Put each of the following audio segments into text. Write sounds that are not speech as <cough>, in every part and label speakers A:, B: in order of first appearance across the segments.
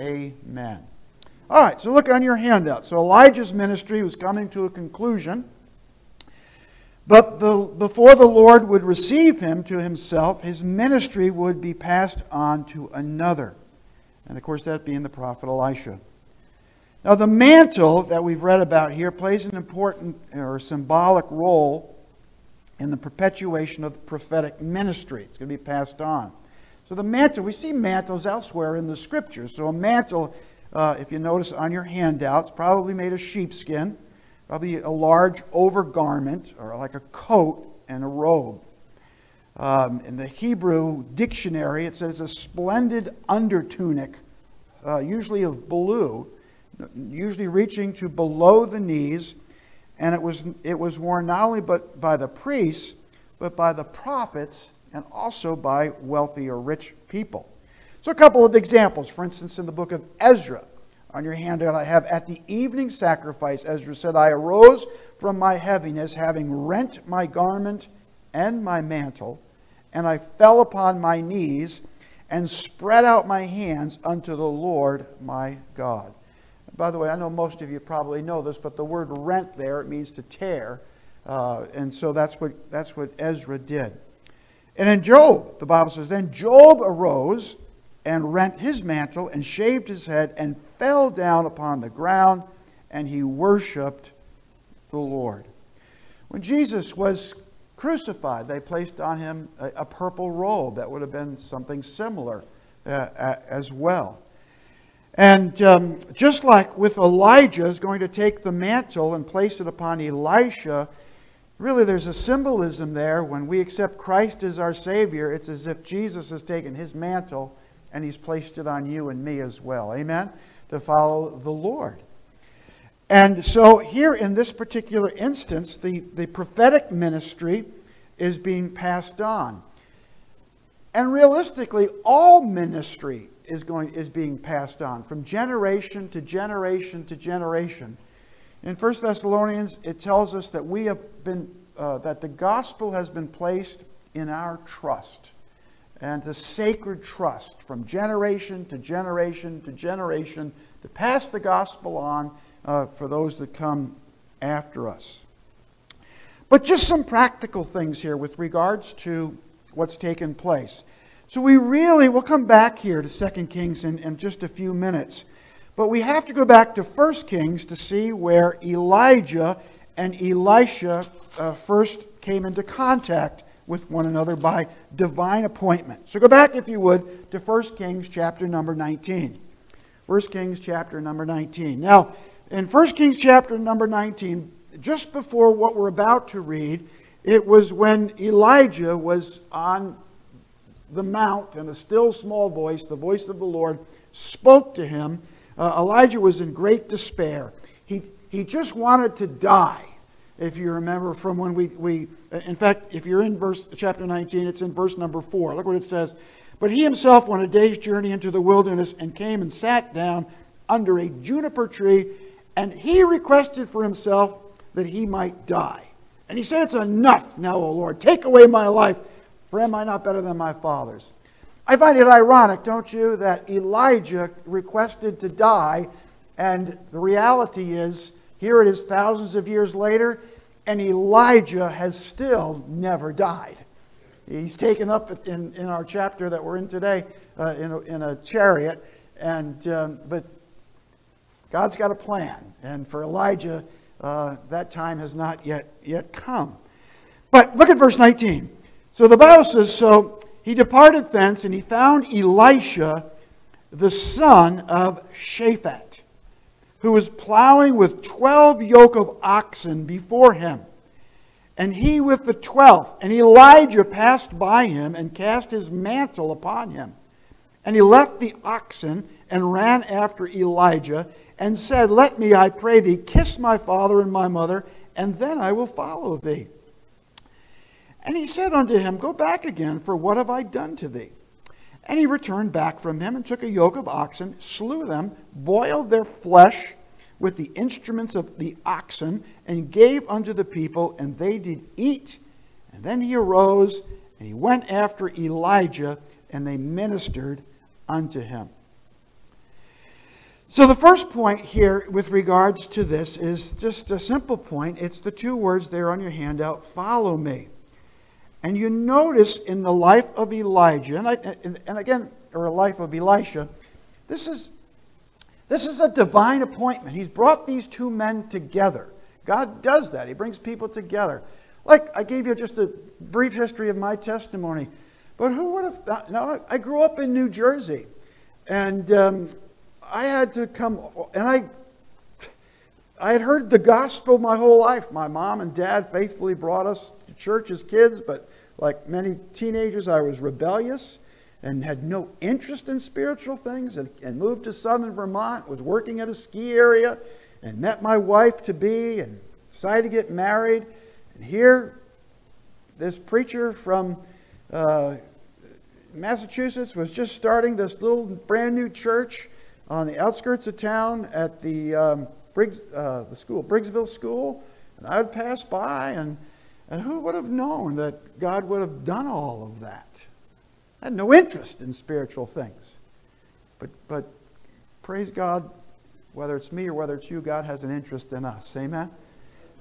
A: Amen. All right, so look on your handout. So Elijah's ministry was coming to a conclusion. But the, before the Lord would receive him to himself, his ministry would be passed on to another. And of course, that being the prophet Elisha. Now, the mantle that we've read about here plays an important or symbolic role in the perpetuation of the prophetic ministry. It's going to be passed on. So, the mantle, we see mantles elsewhere in the scriptures. So, a mantle, uh, if you notice on your handouts, probably made of sheepskin probably a large overgarment or like a coat and a robe. Um, in the Hebrew dictionary, it says a splendid undertunic, uh, usually of blue, usually reaching to below the knees, and it was, it was worn not only but by the priests, but by the prophets and also by wealthy or rich people. So, a couple of examples. For instance, in the book of Ezra, on your handout, I have at the evening sacrifice, Ezra said, I arose from my heaviness, having rent my garment and my mantle, and I fell upon my knees and spread out my hands unto the Lord my God. By the way, I know most of you probably know this, but the word rent there, it means to tear. Uh, and so that's what, that's what Ezra did. And in Job, the Bible says, Then Job arose and rent his mantle and shaved his head and fell down upon the ground and he worshiped the Lord. When Jesus was crucified, they placed on him a, a purple robe. That would have been something similar uh, as well. And um, just like with Elijah is going to take the mantle and place it upon Elisha, really there's a symbolism there. When we accept Christ as our Savior, it's as if Jesus has taken his mantle and he's placed it on you and me as well. Amen? to follow the Lord. And so, here in this particular instance, the, the prophetic ministry is being passed on. And realistically, all ministry is, going, is being passed on from generation to generation to generation. In 1 Thessalonians, it tells us that we have been, uh, that the gospel has been placed in our trust and the sacred trust from generation to generation to generation to pass the gospel on uh, for those that come after us. But just some practical things here with regards to what's taken place. So we really, we'll come back here to 2 Kings in, in just a few minutes. But we have to go back to 1 Kings to see where Elijah and Elisha uh, first came into contact with one another by divine appointment. So go back, if you would, to 1 Kings chapter number 19. 1 Kings chapter number 19. Now, in 1 Kings chapter number 19, just before what we're about to read, it was when Elijah was on the mount and a still small voice, the voice of the Lord, spoke to him. Uh, Elijah was in great despair. He, he just wanted to die if you remember from when we, we in fact, if you're in verse chapter 19, it's in verse number 4. Look what it says. But he himself went a day's journey into the wilderness and came and sat down under a juniper tree, and he requested for himself that he might die. And he said, It's enough now, O Lord. Take away my life, for am I not better than my fathers? I find it ironic, don't you, that Elijah requested to die, and the reality is here it is thousands of years later, and Elijah has still never died. He's taken up in, in our chapter that we're in today uh, in, a, in a chariot, and, um, but God's got a plan. And for Elijah, uh, that time has not yet, yet come. But look at verse 19. So the Bible says, So he departed thence, and he found Elisha, the son of Shaphat who was plowing with twelve yoke of oxen before him, and he with the twelfth. And Elijah passed by him and cast his mantle upon him. And he left the oxen and ran after Elijah and said, Let me, I pray thee, kiss my father and my mother, and then I will follow thee. And he said unto him, Go back again, for what have I done to thee? And he returned back from him and took a yoke of oxen, slew them, boiled their flesh with the instruments of the oxen, and gave unto the people, and they did eat. And then he arose, and he went after Elijah, and they ministered unto him. So, the first point here with regards to this is just a simple point. It's the two words there on your handout follow me. And you notice in the life of Elijah, and, I, and again, or the life of Elisha, this is, this is a divine appointment. He's brought these two men together. God does that, He brings people together. Like I gave you just a brief history of my testimony. But who would have thought? Now, I grew up in New Jersey, and um, I had to come, and I, I had heard the gospel my whole life. My mom and dad faithfully brought us church as kids, but like many teenagers, I was rebellious and had no interest in spiritual things and, and moved to southern Vermont, was working at a ski area, and met my wife to be, and decided to get married. And here, this preacher from uh, Massachusetts was just starting this little brand new church on the outskirts of town at the um, Briggs, uh, the school, Briggsville School. And I would pass by, and, and who would have known that God would have done all of that? I had no interest in spiritual things. But, but praise God, whether it's me or whether it's you, God has an interest in us. Amen?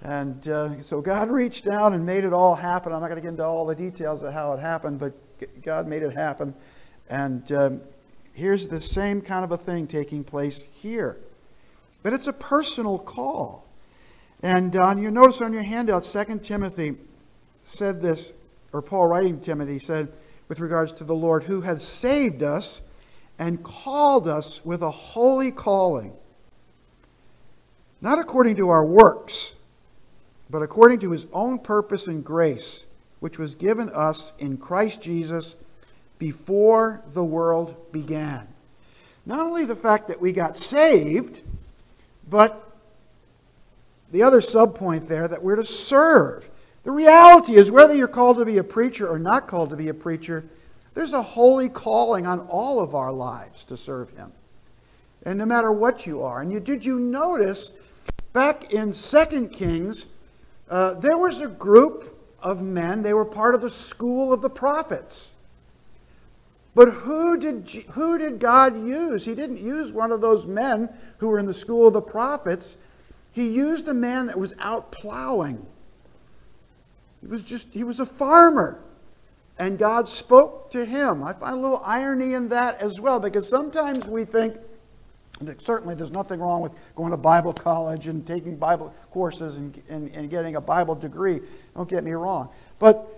A: And uh, so God reached down and made it all happen. I'm not going to get into all the details of how it happened, but God made it happen. And um, here's the same kind of a thing taking place here. But it's a personal call. And uh, you notice on your handout, 2 Timothy said this, or Paul writing to Timothy said, with regards to the Lord, who has saved us and called us with a holy calling, not according to our works but according to his own purpose and grace, which was given us in Christ Jesus before the world began. Not only the fact that we got saved, but the other subpoint there that we're to serve. The reality is, whether you're called to be a preacher or not called to be a preacher, there's a holy calling on all of our lives to serve Him. And no matter what you are. And you, did you notice back in 2 Kings uh, there was a group of men, they were part of the school of the prophets. But who did, who did God use? He didn't use one of those men who were in the school of the prophets. He used a man that was out plowing. He was just, he was a farmer. And God spoke to him. I find a little irony in that as well, because sometimes we think, Certainly, there's nothing wrong with going to Bible college and taking Bible courses and, and, and, getting a Bible degree. Don't get me wrong. But,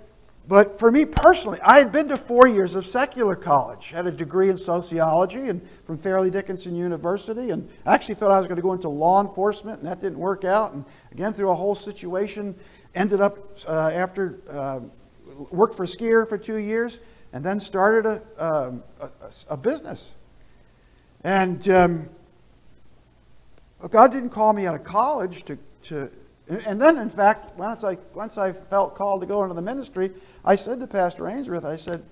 A: but for me personally, I had been to four years of secular college, had a degree in sociology and from Fairleigh Dickinson University, and I actually thought I was going to go into law enforcement, and that didn't work out. And again, through a whole situation, ended up uh, after uh, worked for Skier for two years, and then started a, um, a, a business and um, God didn't call me out of college to, to and then, in fact, once I, once I felt called to go into the ministry, I said to Pastor Ainsworth, I said,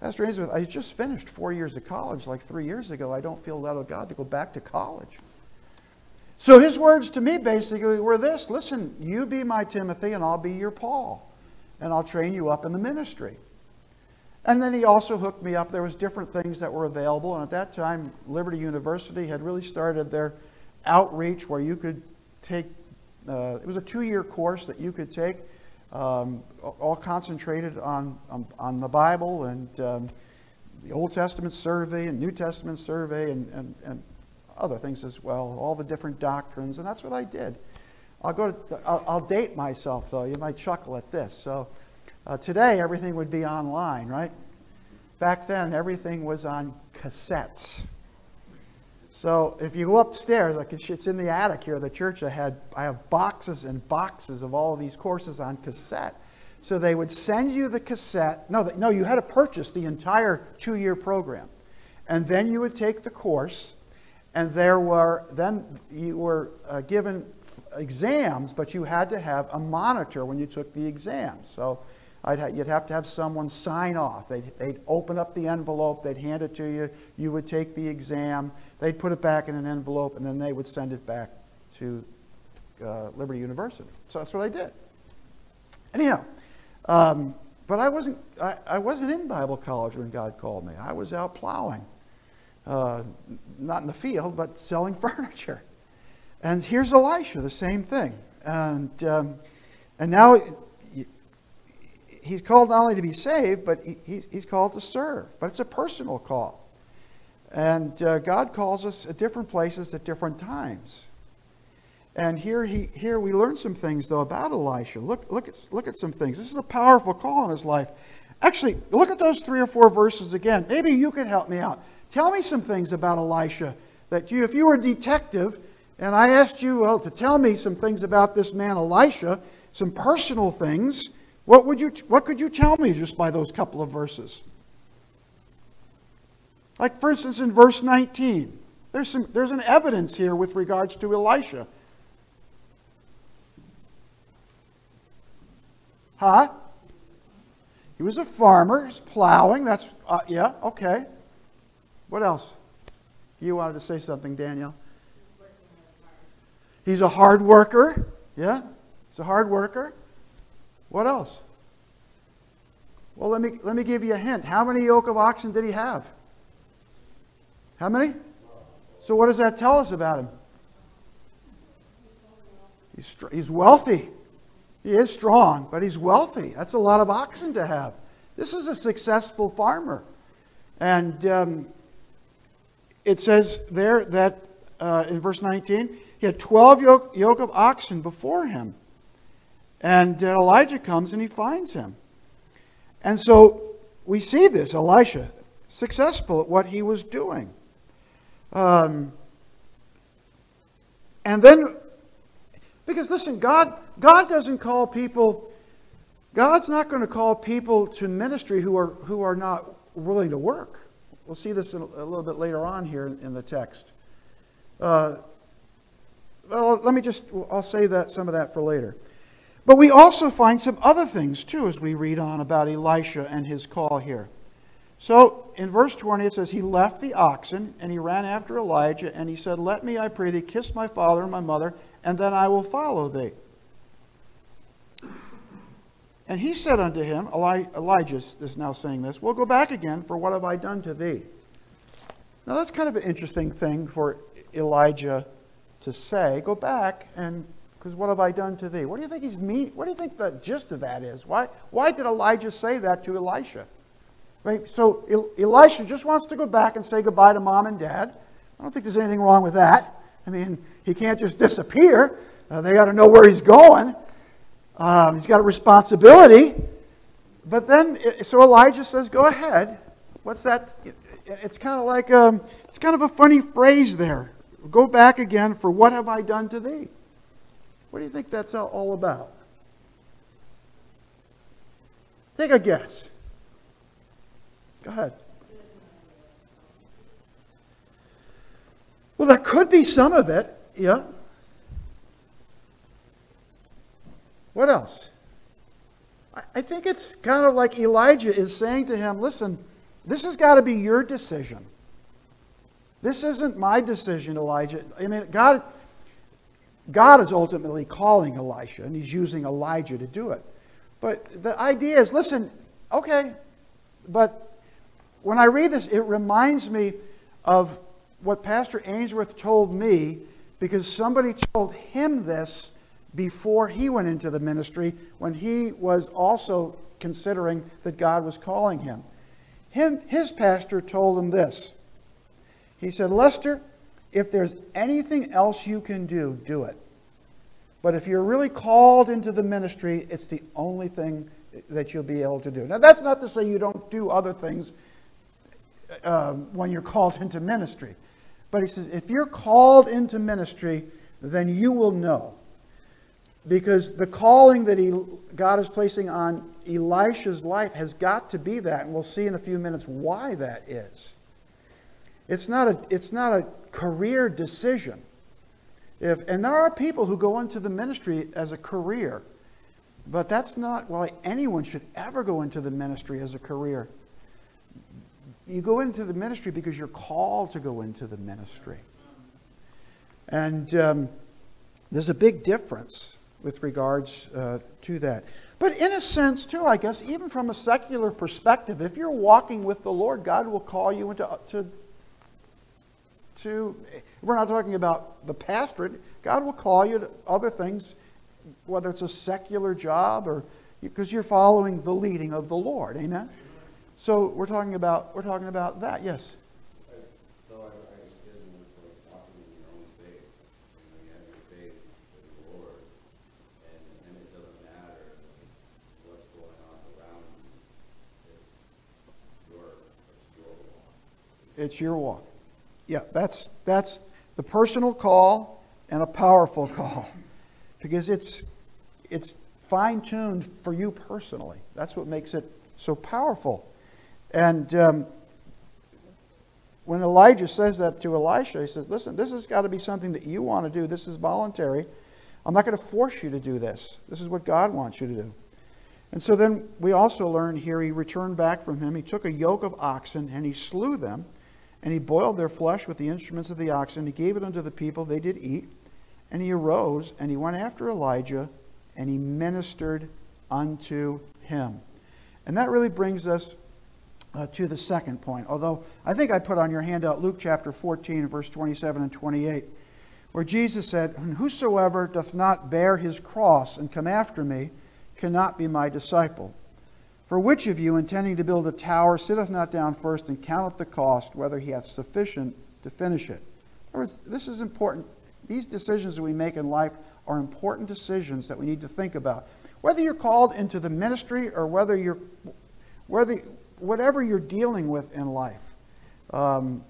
A: Pastor Ainsworth, I just finished four years of college like three years ago. I don't feel led of God to go back to college. So his words to me basically were this listen, you be my Timothy, and I'll be your Paul, and I'll train you up in the ministry. And then he also hooked me up. There was different things that were available. And at that time, Liberty University had really started their outreach where you could take, uh, it was a two-year course that you could take, um, all concentrated on, on, on, the Bible and um, the Old Testament survey and New Testament survey and, and, and other things as well, all the different doctrines. And that's what I did. I'll, go to, I'll, I'll date myself, though. You might chuckle at this. So uh, today, everything would be online, right? Back then, everything was on cassettes. So if you go upstairs, like it's in the attic here, the church, I had I have boxes and boxes of all of these courses on cassette. So they would send you the cassette. No, no, you had to purchase the entire two-year program, and then you would take the course, and there were then you were uh, given exams, but you had to have a monitor when you took the exam. So ha- you'd have to have someone sign off. They'd, they'd open up the envelope, they'd hand it to you, you would take the exam, they'd put it back in an envelope, and then they would send it back to uh, Liberty University. So that's what I did. Anyhow, um, but I wasn't, I, I wasn't in Bible college when God called me. I was out plowing. uh, not in the field, but selling <laughs> furniture. And here's Elisha, the same thing. And, um, and now he's called not only to be saved, but he's, he's called to serve. But it's a personal call. And uh, God calls us at different places at different times. And here, he, here we learn some things, though, about Elisha. Look, look, at, look at some things. This is a powerful call in his life. Actually, look at those three or four verses again. Maybe you could help me out. Tell me some things about Elisha that you, if you were a detective and I asked you well, to tell me some things about this man Elisha, some personal things, what, would you, what could you tell me just by those couple of verses? Like, for instance, in verse 19, there's, some, there's an evidence here with regards to Elisha. Huh? He was a farmer. He's plowing. That's, uh, yeah, okay. What else? You wanted to say something, Daniel? He's a hard worker. Yeah? He's a hard worker. What else? Well, let me, let me give you a hint. How many yoke of oxen did he have? How many? So, what does that tell us about him? He's, he's wealthy. He is strong, but he's wealthy. That's a lot of oxen to have. This is a successful farmer. And um, it says there that uh, in verse 19, he had 12 yoke, yoke of oxen before him. And uh, Elijah comes and he finds him. And so we see this Elisha, successful at what he was doing. Um, and then, because listen, God, God doesn't call people, God's not going to call people to ministry who are, who are not willing to work. We'll see this a, a little bit later on here in, in the text. Uh, well, let me just, I'll save that, some of that for later. But we also find some other things too as we read on about Elisha and his call here. So in verse 20 it says, He left the oxen and he ran after Elijah and he said, Let me, I pray thee, kiss my father and my mother, and then I will follow thee. And he said unto him, Eli- Elijah is now saying this, Well, go back again, for what have I done to thee? Now that's kind of an interesting thing for Elijah to say, go back and because what have I done to thee? What do you think he's mean? What do you think the gist of that is? Why, why did Elijah say that to Elisha? Right? So Elisha just wants to go back and say goodbye to mom and dad. I don't think there's anything wrong with that. I mean, he can't just disappear. Uh, they got to know where he's going. Um, he's got a responsibility. But then, so Elijah says, "Go ahead." What's that? It's kind of like um, it's kind of a funny phrase there. Go back again, for what have I done to thee? What do you think that's all about? Take a guess. Go ahead. Well, that could be some of it, yeah. What else? I think it's kind of like Elijah is saying to him, listen, this has got to be your decision. This isn't my decision, Elijah. I mean, God, God is ultimately calling Elisha, and he's using Elijah to do it. But the idea is listen, okay, but when I read this, it reminds me of what Pastor Ainsworth told me because somebody told him this before he went into the ministry when he was also considering that God was calling him. him his pastor told him this he said, Lester, if there's anything else you can do, do it. But if you're really called into the ministry, it's the only thing that you'll be able to do. Now, that's not to say you don't do other things uh, when you're called <laughs> into ministry. But he says, if you're called into ministry, then you will know. Because the calling that he, God is placing on Elisha's life has got to be that. And we'll see in a few minutes why that is. It's not a, it's not a career decision. If, and there are people who go into the ministry as a career, but that's not why anyone should ever go into the ministry as a career. You go into the ministry because you're called to go into the ministry. And um, there's a big difference with regards uh, to that. But in a sense, too, I guess, even from a secular perspective, if you're walking with the Lord, God will call you into to to, we're not talking about the pastorate. God will call you to other things, whether it's a secular job or because you're following the leading of the Lord. Amen? So we're talking about, we're talking about that. Yes?
B: So I I examined talking in your own faith. You you have your faith with the Lord. And then it doesn't matter what's going on around you.
A: It's your it's your walk. It's your walk. Yeah, that's, that's the personal call and a powerful call because it's, it's fine tuned for you personally. That's what makes it so powerful. And um, when Elijah says that to Elisha, he says, Listen, this has got to be something that you want to do. This is voluntary. I'm not going to force you to do this. This is what God wants you to do. And so then we also learn here he returned back from him. He took a yoke of oxen and he slew them and he boiled their flesh with the instruments of the oxen. He gave it unto the people. They did eat. And he arose and he went after Elijah and he ministered unto him. And that really brings us uh, to the second point. Although I think I put on your handout Luke chapter 14, verse 27 and 28, where Jesus said, Whosoever doth not bear his cross and come after me cannot be my disciple. For which of you, intending to build a tower, sitteth not down first and counteth the cost, whether he hath sufficient to finish it? In other words, this is important. These decisions that we make in life are important decisions that we need to think about. Whether you're called into the ministry or whether you're, whether, whatever you're dealing with in life, um,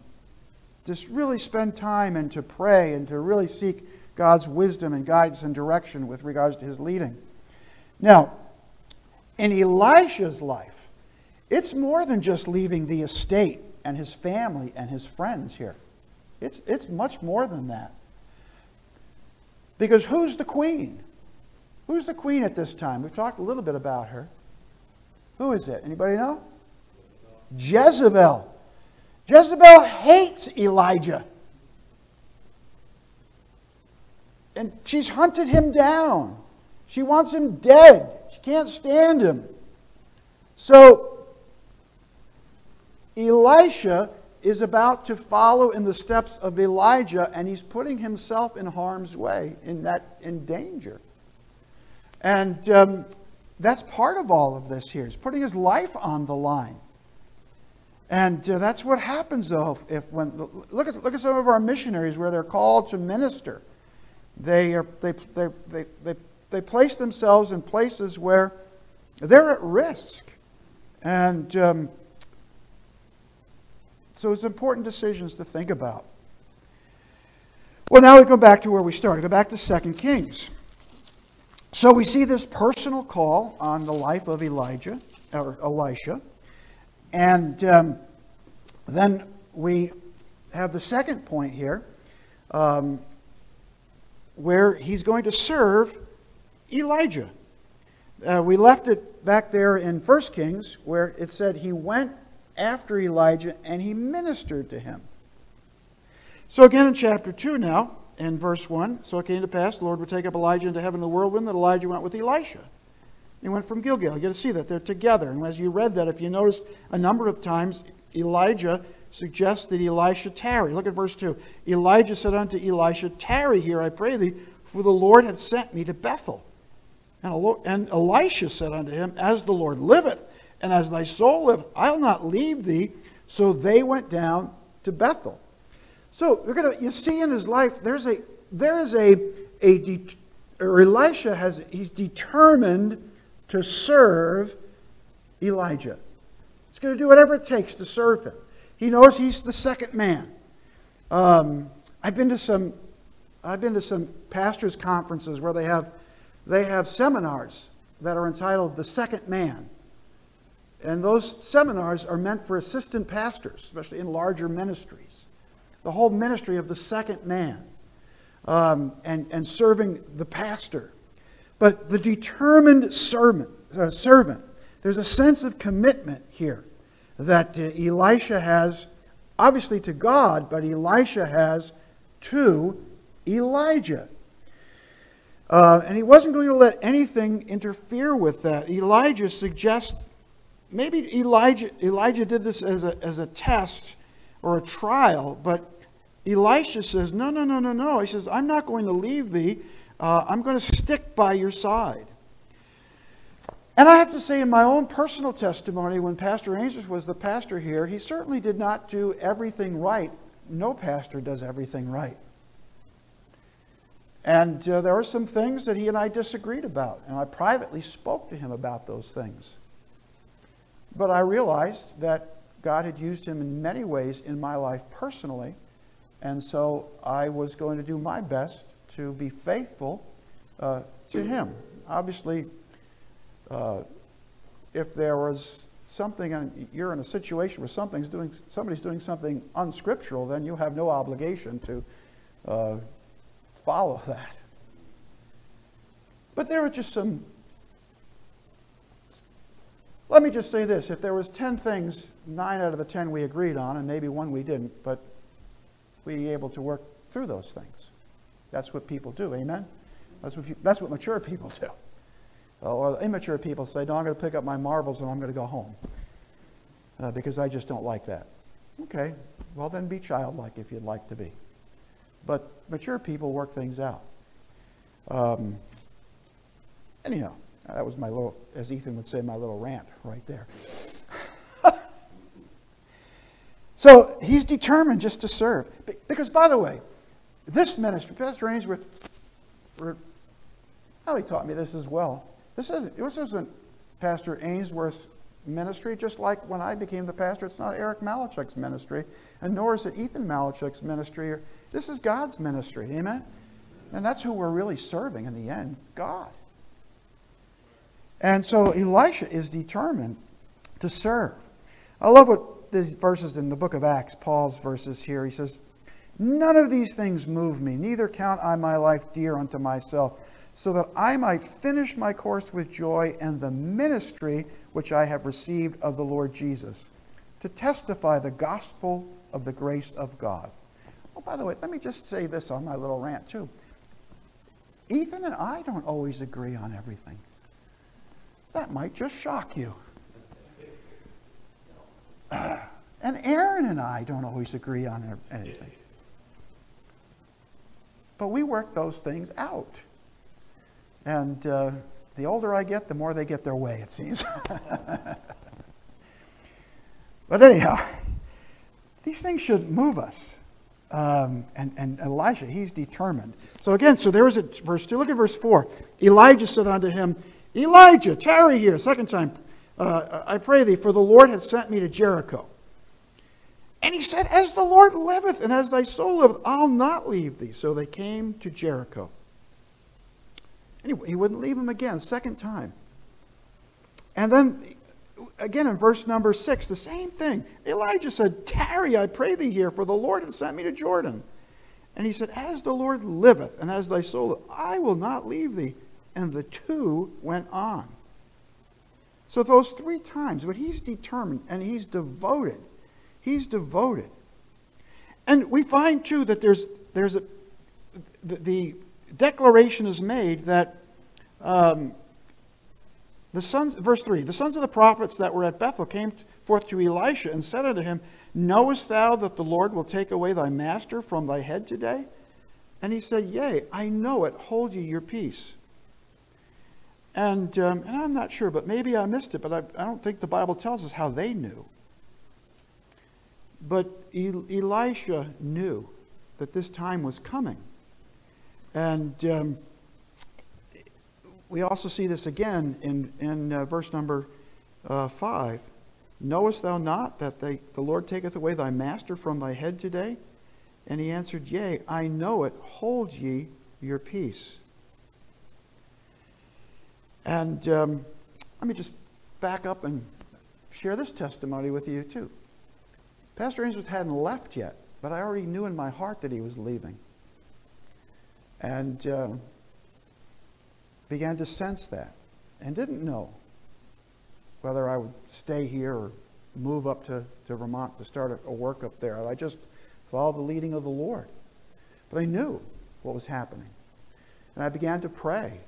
A: just really spend time and to pray and to really seek God's wisdom and guidance and direction with regards to his leading. Now, in Elisha's life, it's more than just leaving the estate and his family and his friends here. It's, it's much more than that. Because who's the queen? Who's the queen at this time? We've talked a little bit about her. Who is it? Anybody know? Jezebel. Jezebel hates Elijah. And she's hunted him down. She wants him dead. Can't stand him. So, Elisha is about to follow in the steps of Elijah, and he's putting himself in harm's way, in, that, in danger. And um, that's part of all of this here. He's putting his life on the line. And uh, that's what happens, though, if, if, when look at, look at some of our missionaries where they're called to minister. They, are, they, they, they, they they place themselves in places where they're at risk. And um, so it's important decisions to think about. Well, now we go back to where we started. Go back to 2 Kings. So we see this personal call on the life of Elijah, or Elisha. And um, then we have the second point here, um, where he's going to serve Elijah. Uh, we left it back there in 1 Kings where it said he went after Elijah and he ministered to him. So again in chapter 2 now, in verse 1, so it came to pass, the Lord would take up Elijah into heaven in the whirlwind, that Elijah went with Elisha. He went from Gilgal. You get to see that they're together. And as you read that, if you notice a number of times, Elijah suggests that Elisha tarry. Look at verse 2. Elijah said unto Elisha, Tarry here, I pray thee, for the Lord hath sent me to Bethel. And Elisha said unto him, As the Lord liveth, and as thy soul liveth, I'll not leave thee. So they went down to Bethel. So you're gonna you see in his life there's a there is a a de, or Elisha has he's determined to serve Elijah. He's going to do whatever it takes to serve him. He knows he's the second man. Um, I've been to some I've been to some pastors' conferences where they have they have seminars that are entitled The Second Man. And those seminars are meant for assistant pastors, especially in larger ministries. The whole ministry of the second man um, and, and serving the pastor. But the determined servant, uh, servant, there's a sense of commitment here that uh, Elisha has, obviously to God, but Elisha has to Elijah. Uh, and he wasn't going to let anything interfere with that. Elijah suggests maybe Elijah, Elijah did this as a, as a test or a trial, but Elisha says, No, no, no, no, no. He says, I'm not going to leave thee. Uh, I'm going to stick by your side. And I have to say, in my own personal testimony, when Pastor Ainsworth was the pastor here, he certainly did not do everything right. No pastor does everything right. And uh, there are some things that he and I disagreed about, and I privately spoke to him about those things. But I realized that God had used him in many ways in my life personally, and so I was going to do my best to be faithful uh, to him. Obviously, uh, if there was something, and you're in a situation where something's doing, somebody's doing something unscriptural, then you have no obligation to uh, follow that. But there are just some. Let me just say this: if there was ten things, nine out of the ten we agreed on, and maybe one we didn't, but we able to work through those things. That's what people do. Amen. That's what that's what mature people do. Or immature people say, "No, I'm going to pick up my marbles and I'm going to go home uh, because I just don't like that." Okay, well then be childlike if you'd like to be. But mature people work things out. Um, anyhow, that was my little, as Ethan would say, my little rant right there. <laughs> so he's determined just to serve. Because, by the way, this ministry, Pastor Ainsworth, how he taught me this as well. This isn't, this isn't Pastor Ainsworth's ministry, just like when I became the pastor, it's not Eric Malachek's ministry, and nor is it Ethan Malachek's ministry this is God's ministry. Amen? And that's who we're really serving in the end God. And so Elisha is determined to serve. I love what these verses in the book of Acts, Paul's verses here. He says, None of these things move me, neither count I my life dear unto myself, so that I might finish my course with joy and the ministry which I have received of the Lord Jesus, to testify the gospel of the grace of God. Oh, by the way, let me just say this on my little rant, too. Ethan and I don't always agree on everything. That might just shock you. <sighs> And Aaron and I don't always agree on anything. But we work those things out. And uh, the older I get, the more they get their way, it seems. <laughs> but anyhow, these things should move us. Um, and, and Elijah, he's determined. So again, so there was a verse 2. Look at verse 4. Elijah said unto him, Elijah, tarry here. Second time, uh, I pray thee, for the Lord hath sent me to Jericho. And he said, As the Lord liveth, and as thy soul liveth, I'll not leave thee. So they came to Jericho. Anyway, he wouldn't leave him again, second time. And then again in verse number six, the same thing. Elijah said, Tarry, I pray thee here, for the Lord hath sent me to Jordan. And he said, As the Lord liveth, and as thy soul, I will not leave thee. And the two went on. So those three times, but he's determined and he's devoted. He's devoted. And we find too that there's there's a the, the declaration is made that um, the sons, verse 3 The sons of the prophets that were at Bethel came forth to Elisha and said unto him, Knowest thou that the Lord will take away thy master from thy head today? And he said, Yea, I know it. Hold ye your peace. And, um, and I'm not sure, but maybe I missed it, but I, I don't think the Bible tells us how they knew. But Elisha knew that this time was coming. And um, we also see this again in, in uh, verse number uh, 5. Knowest thou not that they, the Lord taketh away thy master from thy head today? And he answered, Yea, I know it. Hold ye your peace. And um, let me just back up and share this testimony with you, too. Pastor Ainsworth hadn't left yet, but I already knew in my heart that he was leaving. And. Uh, began to sense that and didn't know whether I would stay here or move up to, to Vermont to start a, a work up there. I just followed the leading of the Lord. But I knew what was happening. And I began to pray.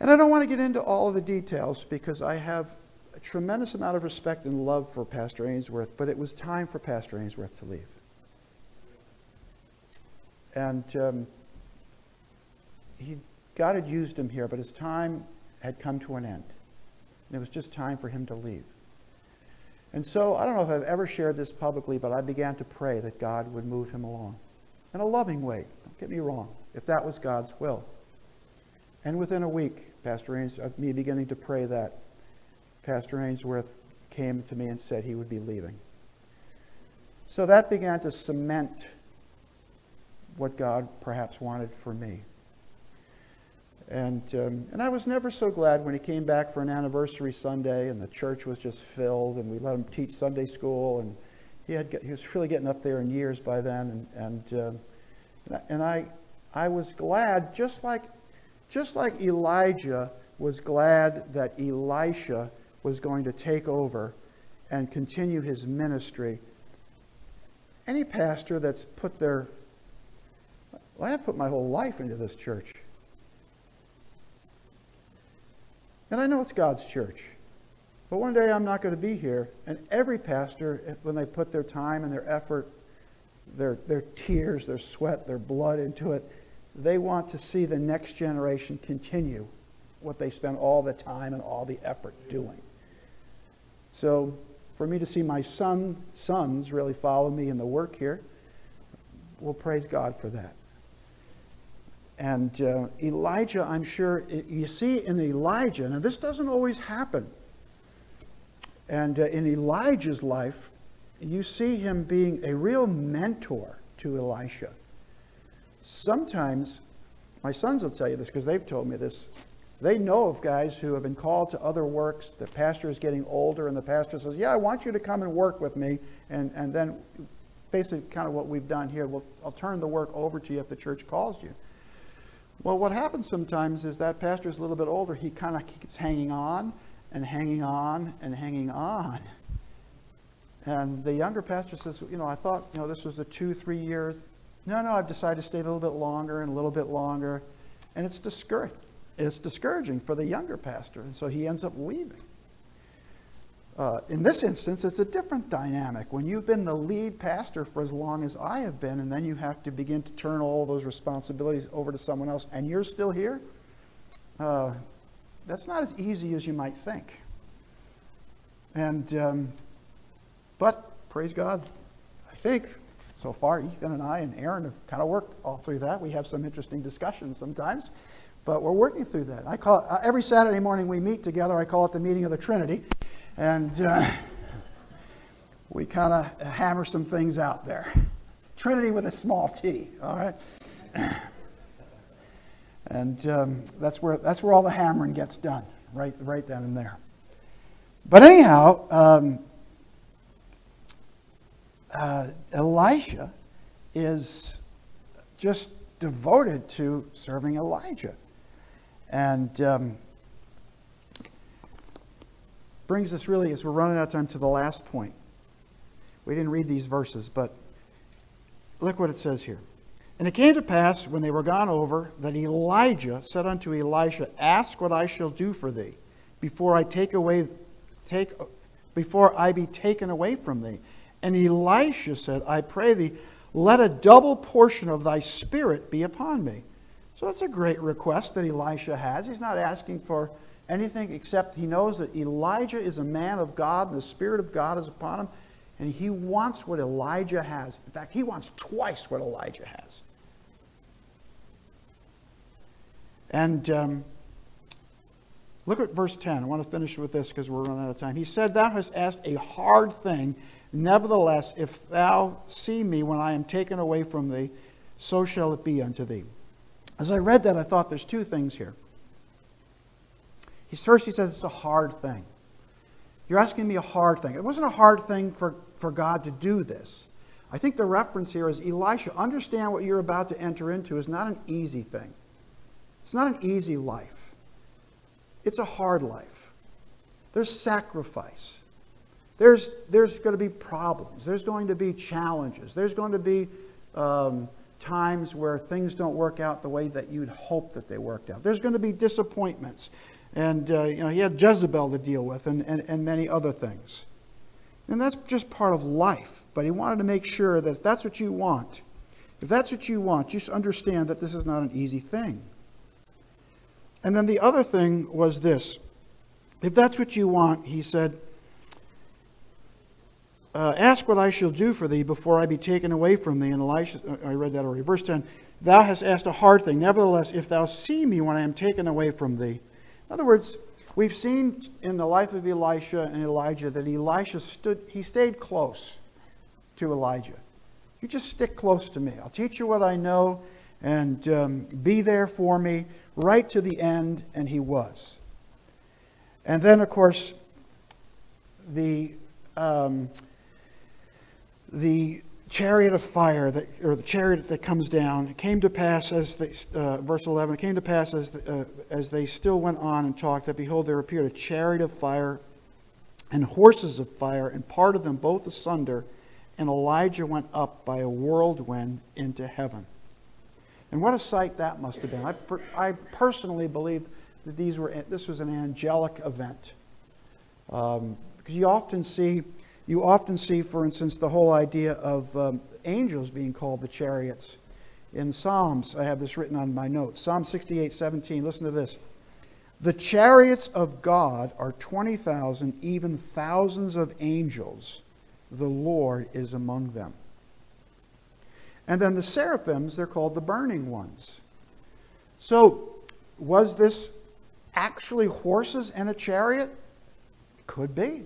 A: And I don't want to get into all of the details because I have a tremendous amount of respect and love for Pastor Ainsworth, but it was time for Pastor Ainsworth to leave. And um, he, God had used him here, but his time had come to an end. And it was just time for him to leave. And so, I don't know if I've ever shared this publicly, but I began to pray that God would move him along in a loving way. Don't get me wrong, if that was God's will. And within a week, Pastor Ains, of me beginning to pray that, Pastor Ainsworth came to me and said he would be leaving. So that began to cement what God perhaps wanted for me. And, um, and I was never so glad when he came back for an anniversary Sunday and the church was just filled and we let him teach Sunday school and he, had, he was really getting up there in years by then. And, and, uh, and I, I was glad, just like, just like Elijah was glad that Elisha was going to take over and continue his ministry. Any pastor that's put their, well, I put my whole life into this church. And I know it's God's church. But one day I'm not going to be here. And every pastor, eh, when they put their time and their effort, their, their tears, their sweat, their blood into it, they want to see the next generation continue what they spend all the time and all the effort doing. So for me to see my son, sons really follow me in the work here, we'll praise God for that. And uh, Elijah, I'm sure, you see in Elijah, now this doesn't always happen. And uh, in Elijah's life, you see him being a real mentor to Elisha. Sometimes, my sons will tell you this because they've told me this. They know of guys who have been called to other works. The pastor is getting older, and the pastor says, Yeah, I want you to come and work with me. And, and then, basically, kind of what we've done here, we'll, I'll turn the work over to you if the church calls you. Well, what happens sometimes is that pastor is a little bit older. He kind of keeps hanging on and hanging on and hanging on. And the younger pastor says, You know, I thought, you know, this was a two, three years. No, no, I've decided to stay a little bit longer and a little bit longer. And it's discouraging. It's discouraging for the younger pastor. And so he ends up leaving. Uh, in this instance, it's a different dynamic. When you've been the lead pastor for as long as I have been, and then you have to begin to turn all those responsibilities over to someone else, and you're still here, uh, that's not as easy as you might think. And, um, but praise God, I think so far Ethan and I and Aaron have kind of worked all through that. We have some interesting discussions sometimes, but we're working through that. I call it, uh, every Saturday morning we meet together. I call it the meeting of the Trinity. And uh, we kind of hammer some things out there. Trinity with a small t, all right? And um, that's, where, that's where all the hammering gets done, right, right then and there. But anyhow, um, uh, Elisha is just devoted to serving Elijah. And um, brings us really, as we're running out of time, to the last point. We didn't read these verses, but look what it says here. And it came to pass, when they were gone over, that Elijah said unto Elisha, Ask what I shall do for thee, before I take away, take, before I be taken away from thee. And Elisha said, I pray thee, let a double portion of thy spirit be upon me. So that's a great request that Elisha has. He's not asking for anything except he knows that Elijah is a man of God and the Spirit of God is upon him, and he wants what Elijah has. In fact, he wants twice what Elijah has. And um, look at verse 10. I want to finish with this because we're running out of time. He said, Thou hast asked a hard thing. Nevertheless, if thou see me when I am taken away from thee, so shall it be unto thee. As I read that, I thought there's two things here. He's, first, he says it's a hard thing. You're asking me a hard thing. It wasn't a hard thing for, for God to do this. I think the reference here is Elisha, understand what you're about to enter into is not an easy thing. It's not an easy life, it's a hard life. There's sacrifice. There's, there's going to be problems. There's going to be challenges. There's going to be um, times where things don't work out the way that you'd hope that they worked out. There's going to be disappointments. And uh, you know, he had Jezebel to deal with and, and, and many other things. And that's just part of life. But he wanted to make sure that if that's what you want, If that's what you want, just understand that this is not an easy thing. And then the other thing was this. If that's what you want, he said, uh, ask what I shall do for thee before I be taken away from thee. And Elisha, uh, I read that already. Verse 10 Thou hast asked a hard thing. Nevertheless, if thou see me when I am taken away from thee. In other words, we've seen in the life of Elisha and Elijah that Elisha stood, he stayed close to Elijah. You just stick close to me. I'll teach you what I know and um, be there for me right to the end. And he was. And then, of course, the. Um, the chariot of fire that, or the chariot that comes down it came to pass as they, uh, verse 11 it came to pass as, the, uh, as they still went on and talked that behold there appeared a chariot of fire and horses of fire and parted them both asunder and elijah went up by a whirlwind into heaven. And what a sight that must have been. I, per, I personally believe that these were this was an angelic event. Um, because you often see you often see, for instance, the whole idea of um, angels being called the chariots. In Psalms, I have this written on my notes. Psalm 68 17, listen to this. The chariots of God are 20,000, even thousands of angels. The Lord is among them. And then the seraphims, they're called the burning ones. So, was this actually horses and a chariot? Could be.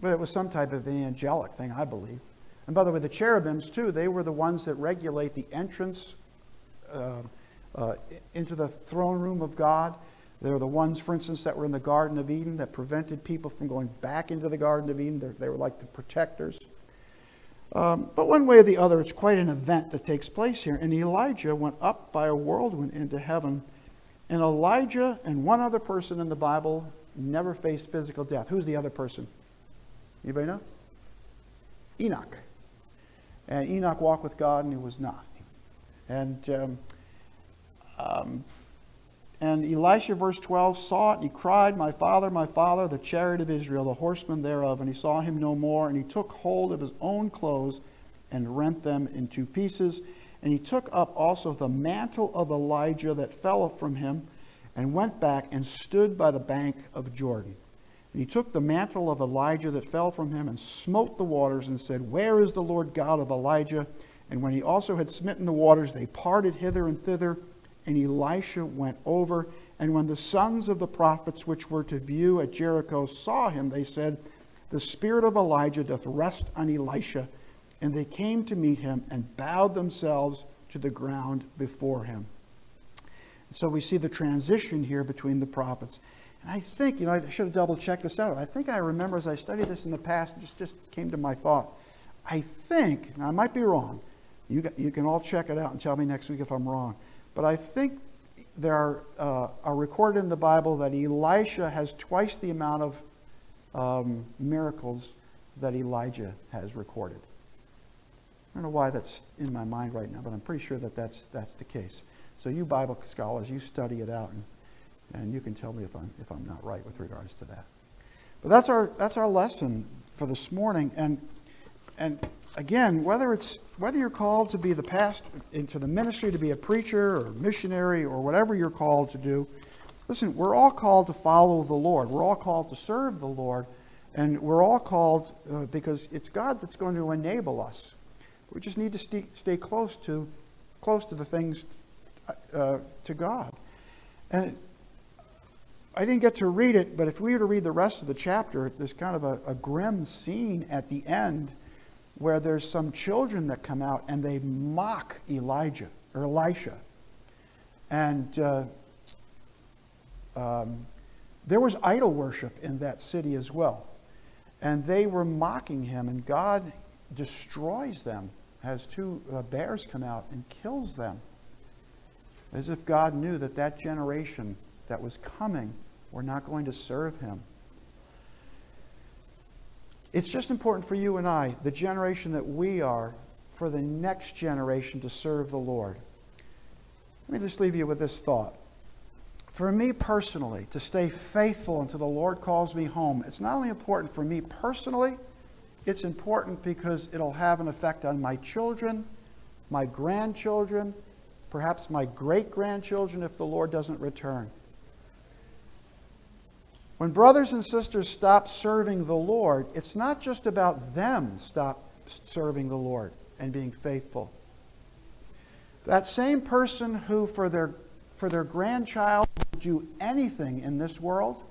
A: But it was some type of angelic thing, I believe. And by the way, the cherubims, too, they were the ones that regulate the entrance uh, uh, into the throne room of God. They're the ones, for instance, that were in the Garden of Eden that prevented people from going back into the Garden of Eden. They're, they were like the protectors. Um, but one way or the other, it's quite an event that takes place here. And Elijah went up by a whirlwind into heaven. And Elijah and one other person in the Bible never faced physical death. Who's the other person? Anybody know? Enoch. And Enoch walked with God and he was not. And, um, um, and Elisha, verse 12, saw it and he cried, My father, my father, the chariot of Israel, the horsemen thereof. And he saw him no more. And he took hold of his own clothes and rent them in two pieces. And he took up also the mantle of Elijah that fell from him and went back and stood by the bank of Jordan. And he took the mantle of Elijah that fell from him and smote the waters and said, Where is the Lord God of Elijah? And when he also had smitten the waters, they parted hither and thither, and Elisha went over. And when the sons of the prophets which were to view at Jericho saw him, they said, The spirit of Elijah doth rest on Elisha. And they came to meet him and bowed themselves to the ground before him. So we see the transition here between the prophets. And I think, you know, I should have double checked this out. I think I remember as I studied this in the past, it just, just came to my thought. I think, now I might be wrong. You, got, you can all check it out and tell me next week if I'm wrong. But I think there are, uh, are recorded in the Bible that Elisha has twice the amount of um, miracles that Elijah has recorded. I don't know why that's in my mind right now, but I'm pretty sure that that's, that's the case. So you Bible scholars, you study it out and and you can tell me if I'm, if I'm not right with regards to that. But that's our, that's our lesson for this morning. And, and again, whether, it's, whether you're called to be the pastor, into the ministry, to be a preacher or missionary or whatever you're called to do, listen, we're all called to follow the Lord. We're all called to serve the Lord. And we're all called uh, because it's God that's going to enable us. We just need to stay, stay close to close to the things uh, to God. And I didn't get to read it, but if we were to read the rest of the chapter, there's kind of a, a grim scene at the end where there's some children that come out and they mock Elijah or Elisha. And uh, um, there was idol worship in that city as well. And they were mocking him, and God destroys them as two uh, bears come out and kills them. As if God knew that that generation that was coming we're not going to serve him. It's just important for you and I, the generation that we are, for the next generation to serve the Lord. Let me just leave you with this thought. For me personally, to stay faithful until the Lord calls me home, it's not only important for me personally, it's important because it'll have an effect on my children my grandchildren, perhaps my great grandchildren if the Lord doesn't return. When brothers and sisters stop serving the Lord, it's not just about them stop serving the Lord and being faithful. That same person who, for their, for their grandchild, would do anything in this world,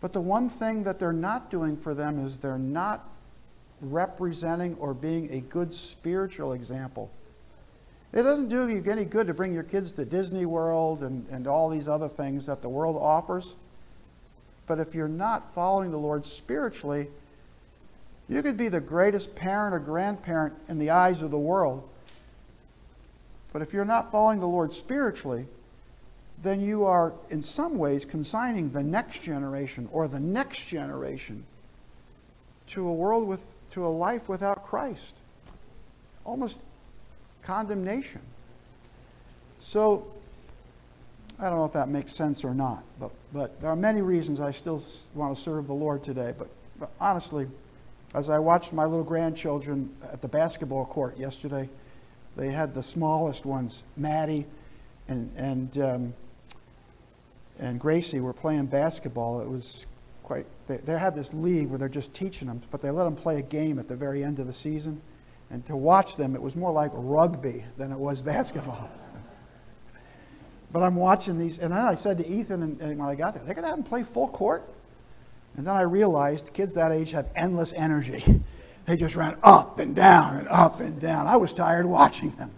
A: but the one thing that they're not doing for them is they're not representing or being a good spiritual example. It doesn't do you any good to bring your kids to Disney World and, and all these other things that the world offers. But if you're not following the Lord spiritually, you could be the greatest parent or grandparent in the eyes of the world. But if you're not following the Lord spiritually, then you are in some ways consigning the next generation or the next generation to a world with to a life without Christ. Almost condemnation. So I don't know if that makes sense or not, but, but there are many reasons I still want to serve the Lord today. But, but honestly, as I watched my little grandchildren at the basketball court yesterday, they had the smallest ones, Maddie and, and, um, and Gracie, were playing basketball. It was quite, they, they have this league where they're just teaching them, but they let them play a game at the very end of the season. And to watch them, it was more like rugby than it was <laughs> basketball. But I'm watching these, and then I said to Ethan, and, and when I got there, they're going to have them play full court. And then I realized kids that age have endless energy. They just ran up and down and up and down. I was tired watching them.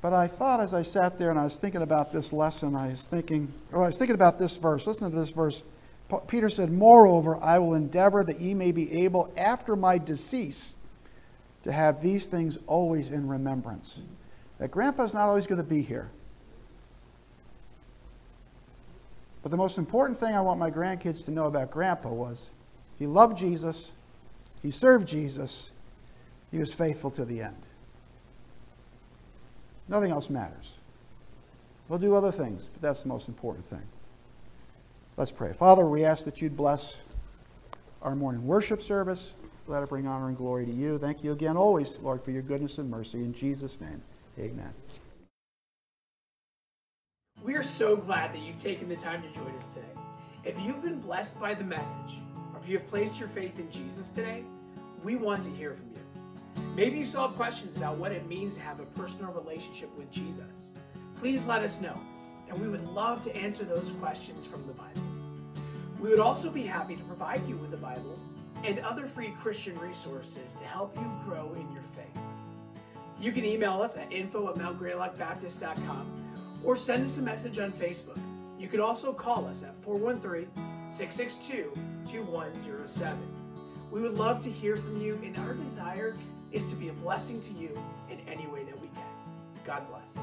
A: But I thought as I sat there and I was thinking about this lesson, I was thinking, oh, I was thinking about this verse. Listen to this verse. Peter said, Moreover, I will endeavor that ye may be able after my decease to have these things always in remembrance. That grandpa's not always going to be here. But the most important thing I want my grandkids to know about Grandpa was he loved Jesus, he served Jesus, he was faithful to the end. Nothing else matters. We'll do other things, but that's the most important thing. Let's pray. Father, we ask that you'd bless our morning worship service. Let it bring honor and glory to you. Thank you again, always, Lord, for your goodness and mercy. In Jesus' name, amen.
C: We are so glad that you've taken the time to join us today. If you've been blessed by the message, or if you have placed your faith in Jesus today, we want to hear from you. Maybe you still have questions about what it means to have a personal relationship with Jesus. Please let us know, and we would love to answer those questions from the Bible. We would also be happy to provide you with the Bible and other free Christian resources to help you grow in your faith. You can email us at info at mountgreylockbaptist.com or send us a message on Facebook. You could also call us at 413 662 2107. We would love to hear from you, and our desire is to be a blessing to you in any way that we can. God bless.